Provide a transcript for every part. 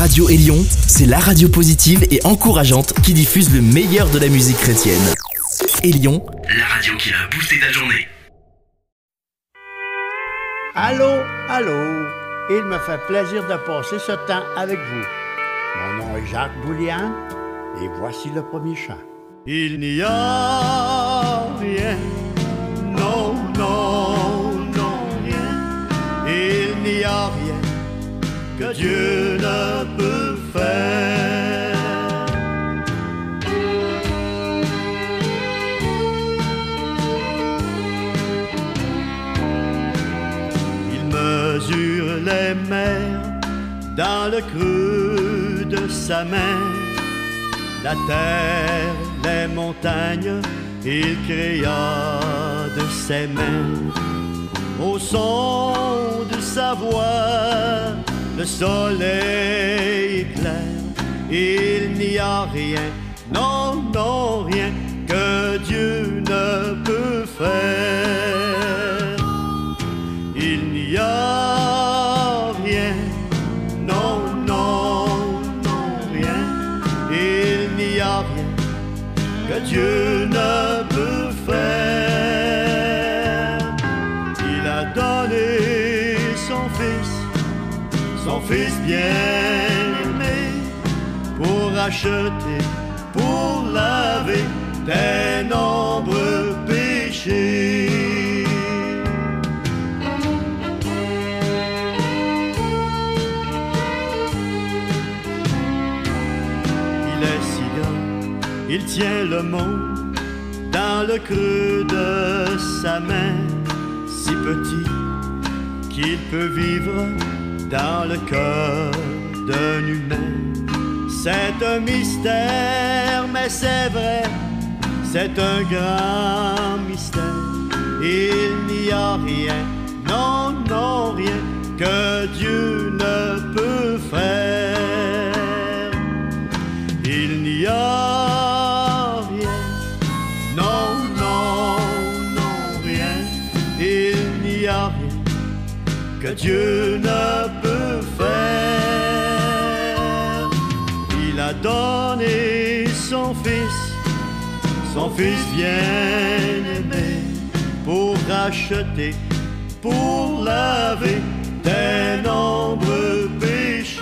Radio Élion, c'est la radio positive et encourageante qui diffuse le meilleur de la musique chrétienne. Élion, la radio qui a boosté ta journée. Allô, allô, il me fait plaisir de passer ce temps avec vous. Mon nom est Jacques Boulian et voici le premier chant. Il n'y a rien, non, non, non, rien. Il n'y a rien que Dieu ne Il mesure les mers dans le creux de sa main, la terre, les montagnes, il créa de ses mains. Au son de sa voix, le soleil éclaire, il n'y a rien, non, non, rien que Dieu ne peut faire. Pour laver tes nombreux péchés. Il est si grand, il tient le monde dans le creux de sa main, si petit qu'il peut vivre dans le cœur d'un humain. C'est un mystère, mais c'est vrai, c'est un grand mystère. Il n'y a rien, non, non, rien que Dieu ne peut faire. Il n'y a rien, non, non, non, rien. Il n'y a rien que Dieu ne peut donné son Fils, son Fils bien-aimé, pour racheter, pour laver tes nombreux péchés.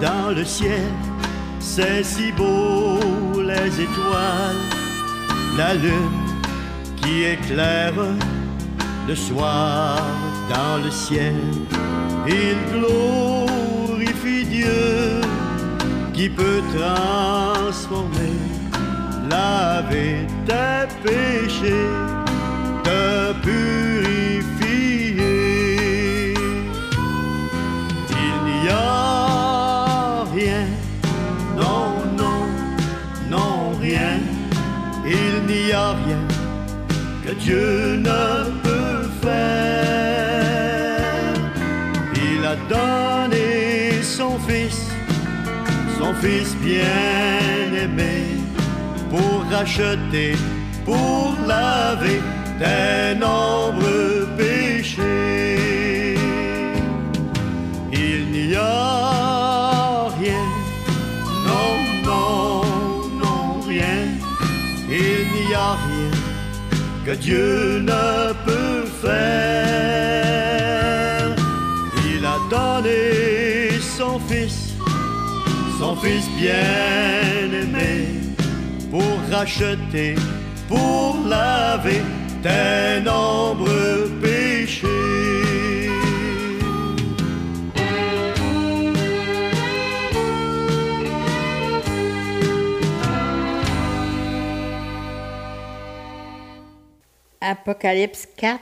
Dans le ciel, c'est si beau les étoiles, la lune qui éclaire le soir dans le ciel. Il glorifie Dieu qui peut transformer, laver tes péchés, te purifier. Il n'y a rien que Dieu ne peut faire. Il a donné son Fils, son Fils bien-aimé, pour racheter, pour laver tes nombreux péchés. Il n'y a que Dieu ne peut faire. Il a donné son Fils, son Fils bien-aimé, pour racheter, pour laver tes nombreux péchés. Apocalypse 4,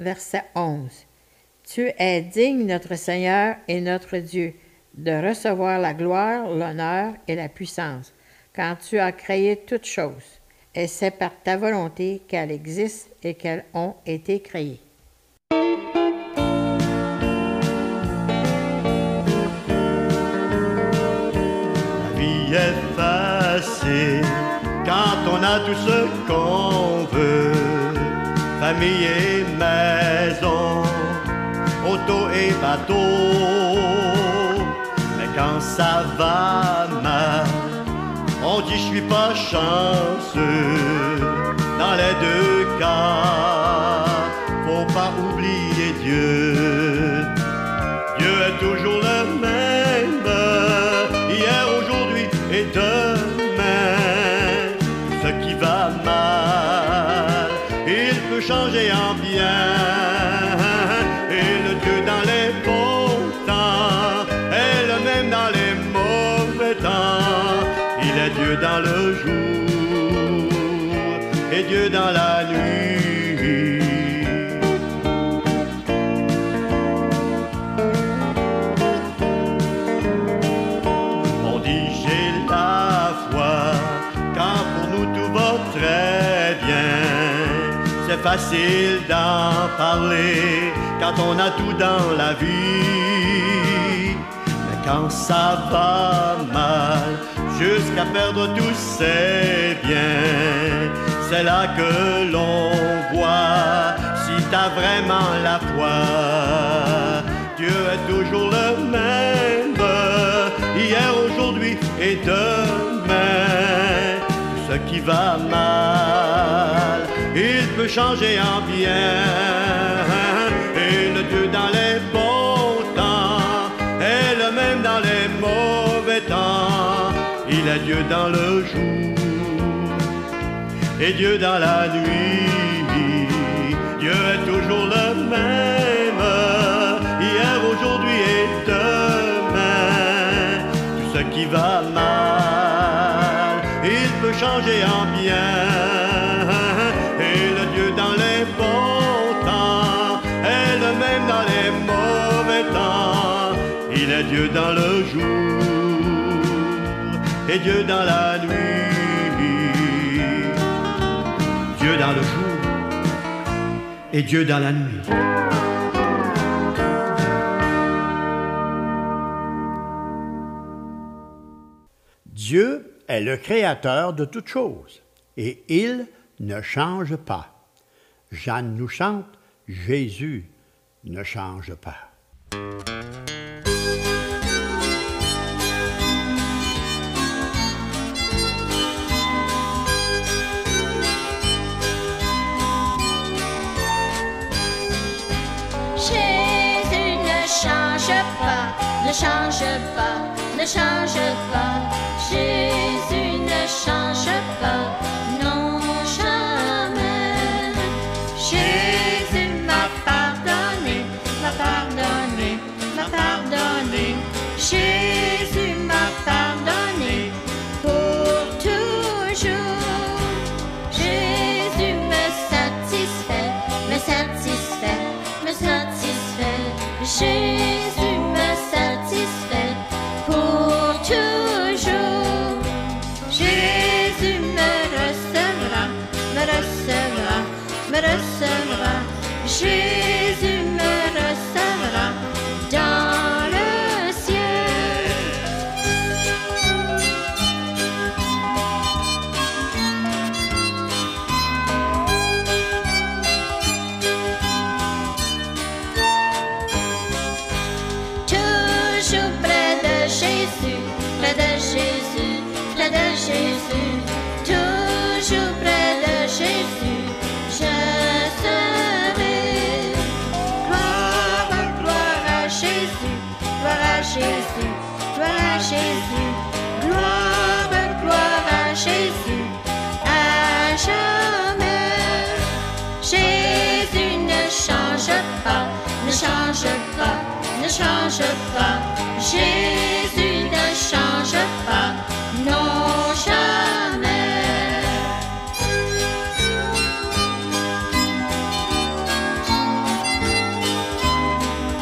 verset 11. Tu es digne, notre Seigneur et notre Dieu, de recevoir la gloire, l'honneur et la puissance, quand tu as créé toutes choses, et c'est par ta volonté qu'elles existent et qu'elles ont été créées. Quand on a tout ce qu'on veut, famille et maison, auto et bateau. Mais quand ça va mal, on dit je suis pas chanceux. Dans les deux cas, peut facile d'en parler quand on a tout dans la vie. Mais quand ça va mal, jusqu'à perdre tous ses biens, c'est là que l'on voit si t'as vraiment la foi. Dieu est toujours le même, hier, aujourd'hui et demain. Ce qui va mal, changer en bien. Et le Dieu dans les bons temps est le même dans les mauvais temps. Il est Dieu dans le jour et Dieu dans la nuit. Dieu est toujours le même, hier, aujourd'hui et demain. Tout ce qui va mal, il peut changer en bien. Dieu dans le jour et Dieu dans la nuit. Dieu dans le jour et Dieu dans la nuit. Dieu est le créateur de toutes choses et il ne change pas. Jeanne nous chante Jésus ne change pas. Ne change pas, ne change pas. Jésus change pas. Jésus ne change pas, non jamais.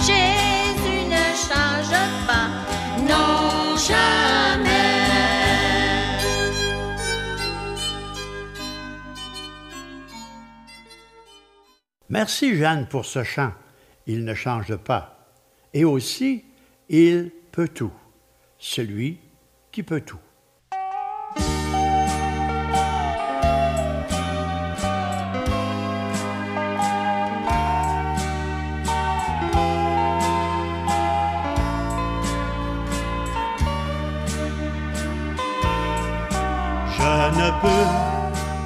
Jésus ne change pas, non jamais. Merci Jeanne pour ce chant. Il ne change pas et aussi il peut tout, celui qui peut tout. Je ne peux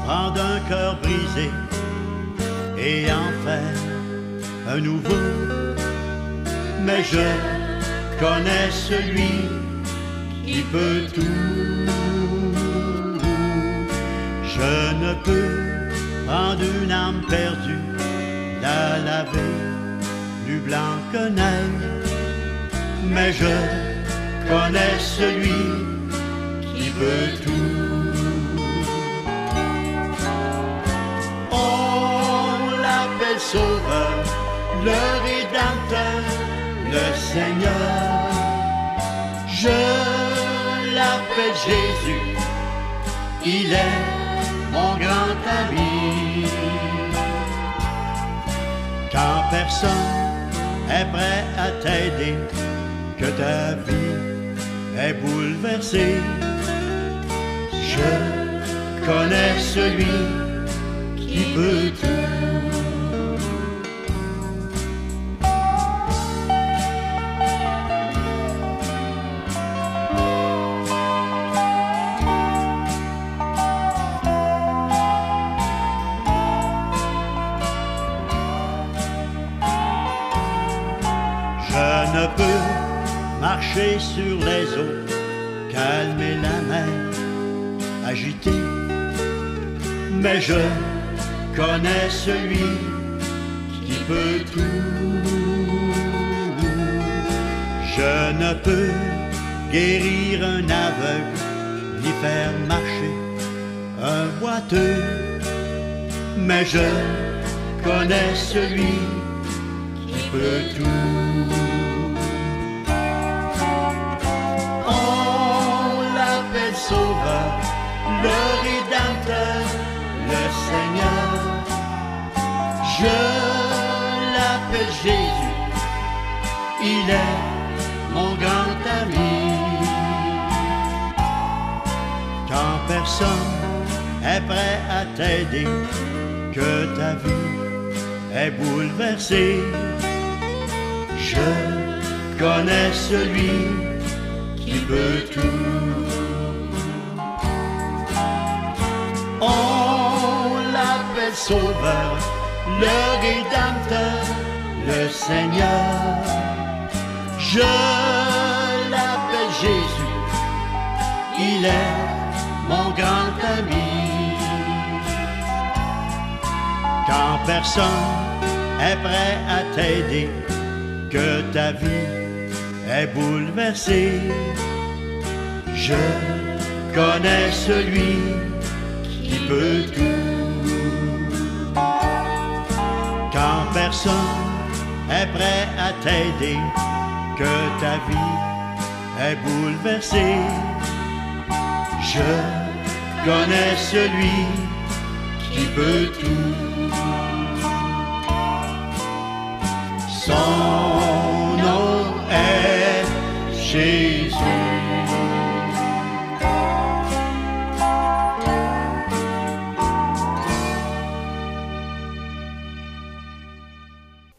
prendre un cœur brisé et en faire un nouveau mais je connais celui qui peut tout. Je ne peux prendre une âme perdue, la laver plus blanc que neige, mais je connais celui qui peut tout. On l'appelle Sauveur, le Rédempteur, le Seigneur. Je l'appelle Jésus, il est mon grand ami. Quand personne est prêt à t'aider, que ta vie est bouleversée, je connais celui qui peut tout. Sur les eaux, calmer la mer agitée, mais je connais celui qui peut tout. Je ne peux guérir un aveugle, ni faire marcher un boiteux, mais je connais celui qui peut tout. Jésus, il est mon grand ami. Quand personne est prêt à t'aider, que ta vie est bouleversée, je connais celui qui peut tout. On l'appelle Sauveur, le Rédempteur, le Seigneur. Je l'appelle Jésus, il est mon grand ami. Quand personne est prêt à t'aider, que ta vie est bouleversée, je connais celui qui peut tout. Quand personne est prêt à t'aider, que ta vie est bouleversée, je connais celui qui peut tout. Son nom est Jésus.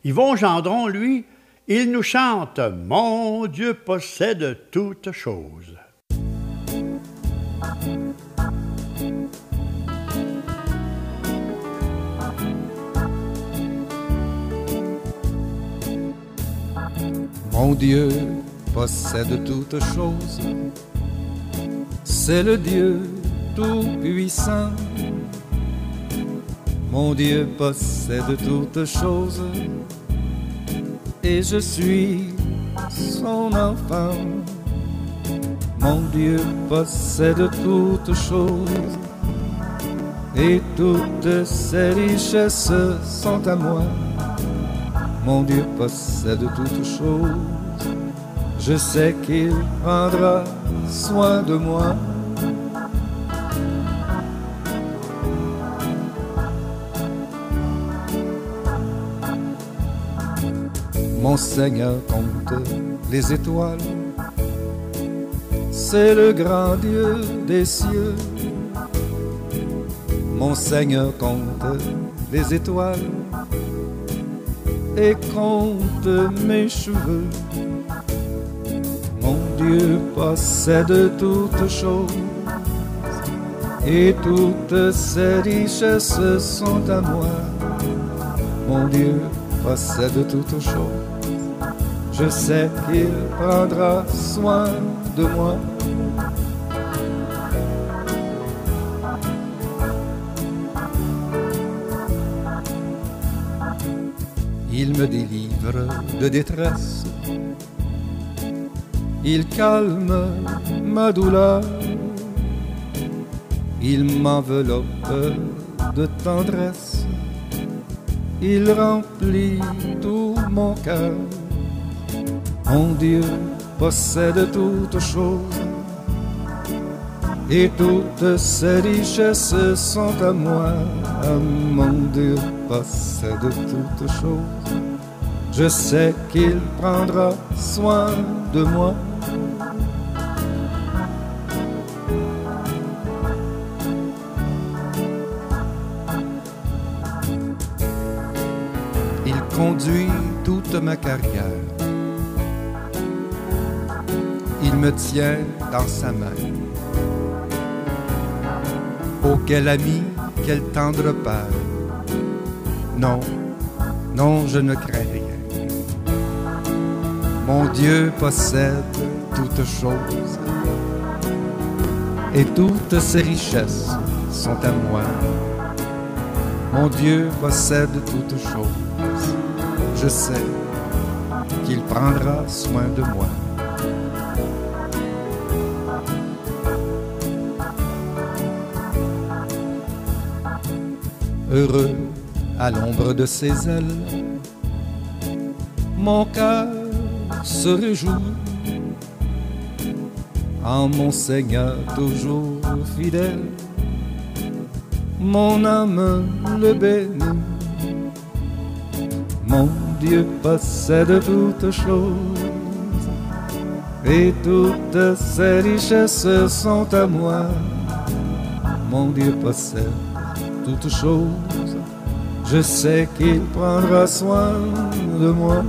Yvon Gendron, lui, il nous chante Mon Dieu possède toutes choses. Mon Dieu possède toutes choses. C'est le Dieu tout-puissant. Mon Dieu possède toutes choses. Et je suis son enfant. Mon Dieu possède toutes choses. Et toutes ses richesses sont à moi. Mon Dieu possède toutes choses. Je sais qu'il prendra soin de moi. Mon Seigneur compte les étoiles. C'est le grand Dieu des cieux. Mon Seigneur compte les étoiles et compte mes cheveux. Mon Dieu possède toutes choses et toutes ces richesses sont à moi. Mon Dieu possède toutes choses. Je sais qu'il prendra soin de moi. Il me délivre de détresse. Il calme ma douleur. Il m'enveloppe de tendresse. Il remplit tout mon cœur. Mon Dieu possède toutes choses. Et toutes ces richesses sont à moi. Mon Dieu possède toutes choses. Je sais qu'il prendra soin de moi. Il conduit toute ma carrière. Me tient dans sa main. Oh, quel ami, quel tendre père. Non, non, je ne crains rien. Mon Dieu possède toutes choses. Et toutes ses richesses sont à moi. Mon Dieu possède toutes choses. Je sais qu'il prendra soin de moi. Heureux à l'ombre de ses ailes, mon cœur se réjouit en mon Seigneur toujours fidèle. Mon âme le bénit. Mon Dieu possède toutes choses et toutes ses richesses sont à moi. Mon Dieu possède toutes choses. Je sais qu'il prendra soin de moi.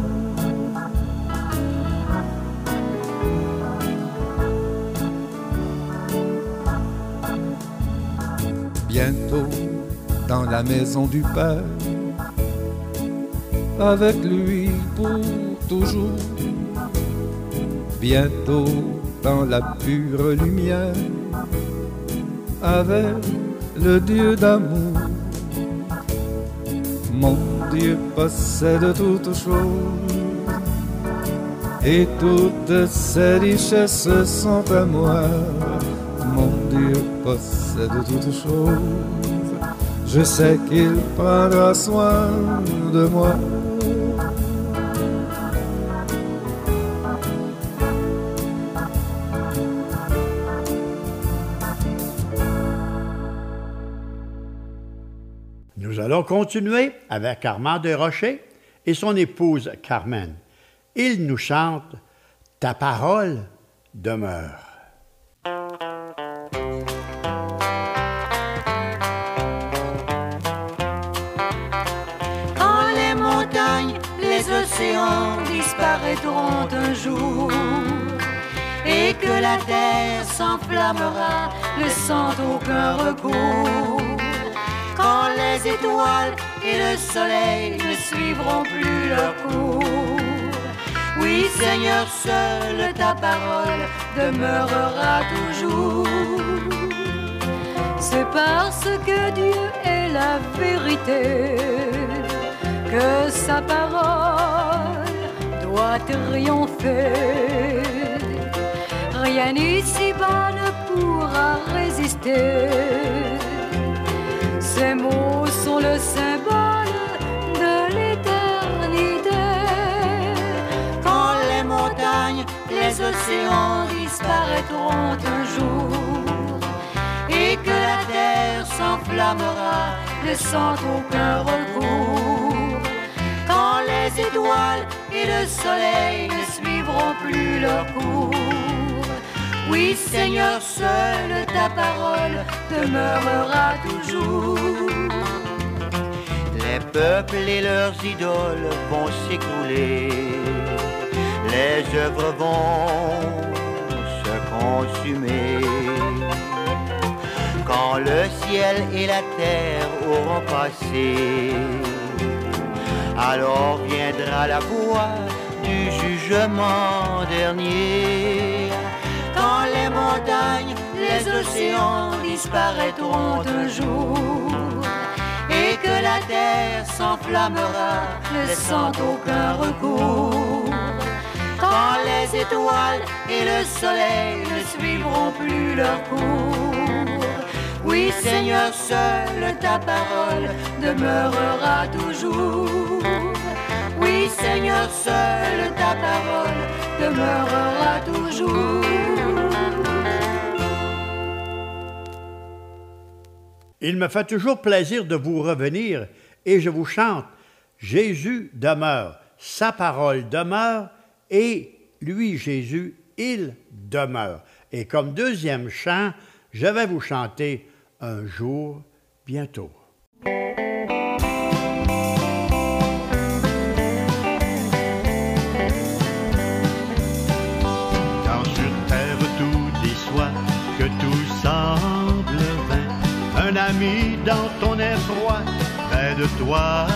Bientôt dans la maison du Père, avec lui pour toujours. Bientôt dans la pure lumière, avec le Dieu d'amour. Mon Dieu possède toutes choses et toutes ses richesses sont à moi. Mon Dieu possède toutes choses. Je sais qu'il prendra soin de moi. Nous allons continuer avec Armand Desrochers et son épouse Carmen. Ils nous chantent Ta parole demeure. Quand les montagnes, les océans disparaîtront un jour et que la terre s'enflammera, ne sans aucun recours. Quand les étoiles et le soleil ne suivront plus leur cours. Oui, Seigneur, seule ta parole demeurera toujours. C'est parce que Dieu est la vérité que sa parole doit triompher. Rien ici-bas ne pourra résister. Les océans disparaîtront un jour et que la terre s'enflammera, ne sans aucun recours. Quand les étoiles et le soleil ne suivront plus leur cours. Oui, Seigneur, seule ta parole demeurera toujours. Les peuples et leurs idoles vont s'écrouler, les œuvres vont se consumer. quand le ciel et la terre auront passé. Alors viendra la voix du jugement dernier. Quand les montagnes, les océans disparaîtront un jour et que la terre s'enflammera, laissant aucun recours. Quand les étoiles et le soleil ne suivront plus leur cours. Oui, Seigneur, seule ta parole demeurera toujours. Oui, Seigneur, seule ta parole demeurera toujours. Il me fait toujours plaisir de vous revenir et je vous chante Jésus demeure, sa parole demeure et lui, Jésus, il demeure. Et comme deuxième chant, je vais vous chanter Un jour bientôt. Quand sur terre tout déçoit, que tout semble vain, un ami dans ton effroi, près de toi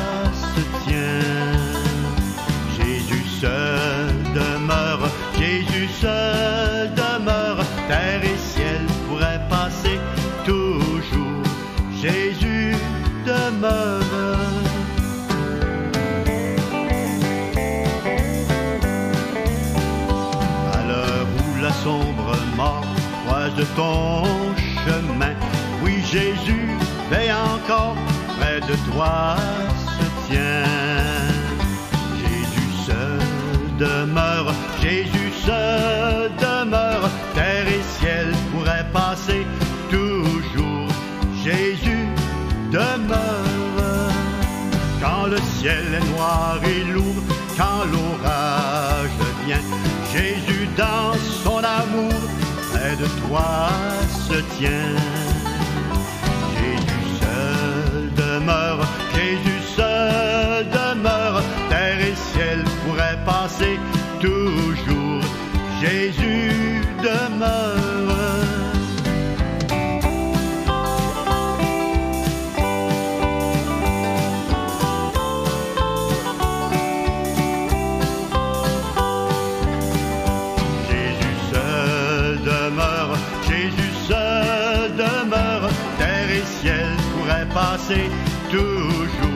croise ton chemin, oui Jésus veille encore, près de toi se tient. Jésus seul demeure, Jésus seul demeure, terre et ciel pourraient passer toujours. Jésus demeure. Quand le ciel est noir et lourd, quand l'orage vient, de toi se tient. Jésus seul demeure, Jésus seul demeure, terre et ciel pourraient passer toujours. Jésus demeure. Passer toujours.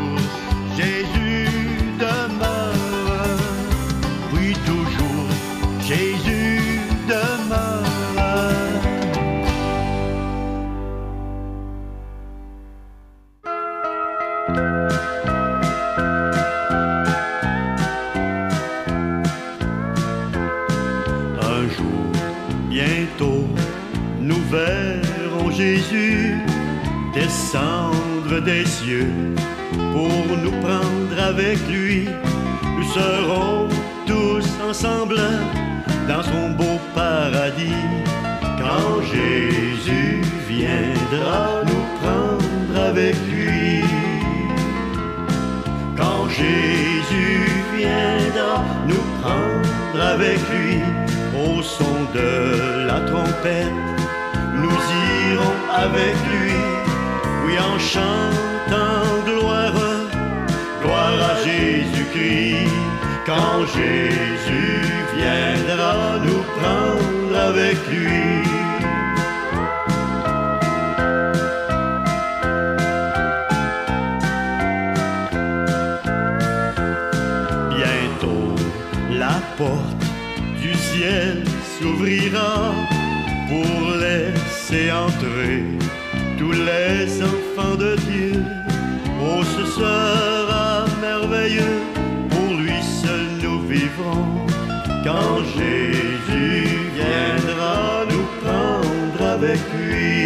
Jésus viendra nous prendre avec lui au son de la trompette, nous irons avec lui, oui en chantant gloire, gloire à Jésus-Christ. Quand Jésus viendra nous prendre avec lui. Porte du ciel s'ouvrira pour laisser entrer tous les enfants de Dieu. Oh, ce sera merveilleux, pour lui seul nous vivrons. Quand Jésus viendra nous prendre avec lui.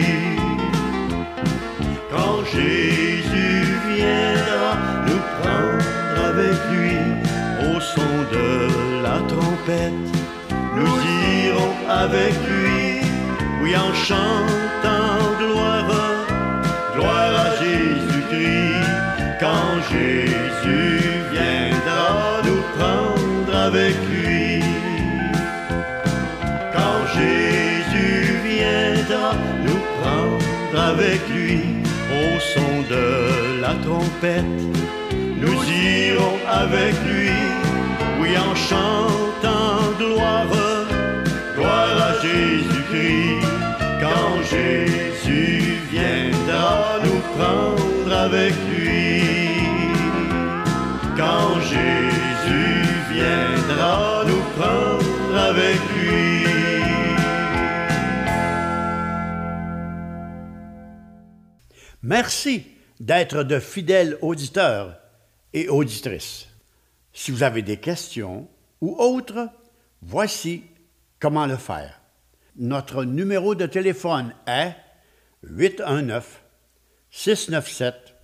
Avec lui, oui en chantant gloire, gloire à Jésus-Christ. Quand Jésus viendra nous prendre avec lui. Quand Jésus viendra nous prendre avec lui au son de la trompette. Nous irons avec lui, oui, en chantant gloire, quand Jésus viendra nous prendre avec lui. Merci d'être de fidèles auditeurs et auditrices. Si vous avez des questions ou autres, voici comment le faire. Notre numéro de téléphone est 819 697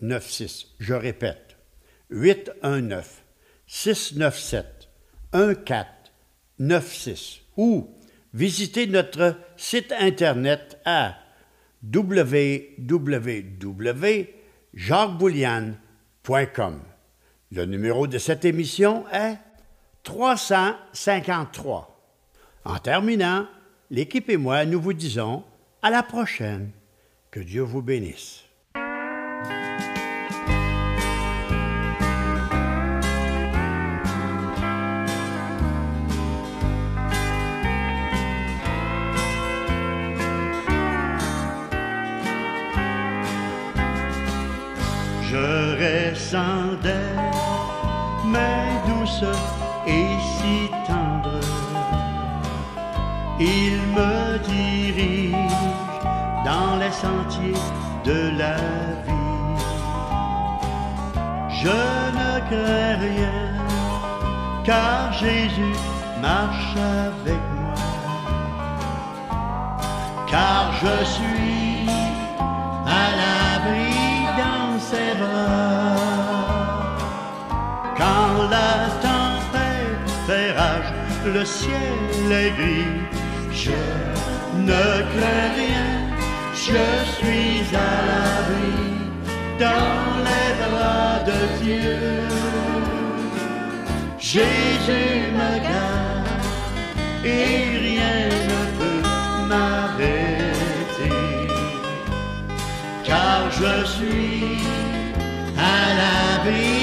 1496. Je répète, 819 697 1496 ou visitez notre site internet à www.jacquesboulian.com. Le numéro de cette émission est 353. En terminant, l'équipe et moi, nous vous disons à la prochaine. Que Dieu vous bénisse. Je descendais, main douce et si tendre. Il me dirige dans les sentiers de la vie. Je ne crains rien, car Jésus marche avec moi. Car je suis le ciel est gris, je ne crains rien, je suis à l'abri dans les bras de Dieu. Jésus me garde et rien ne peut m'arrêter. Car je suis à l'abri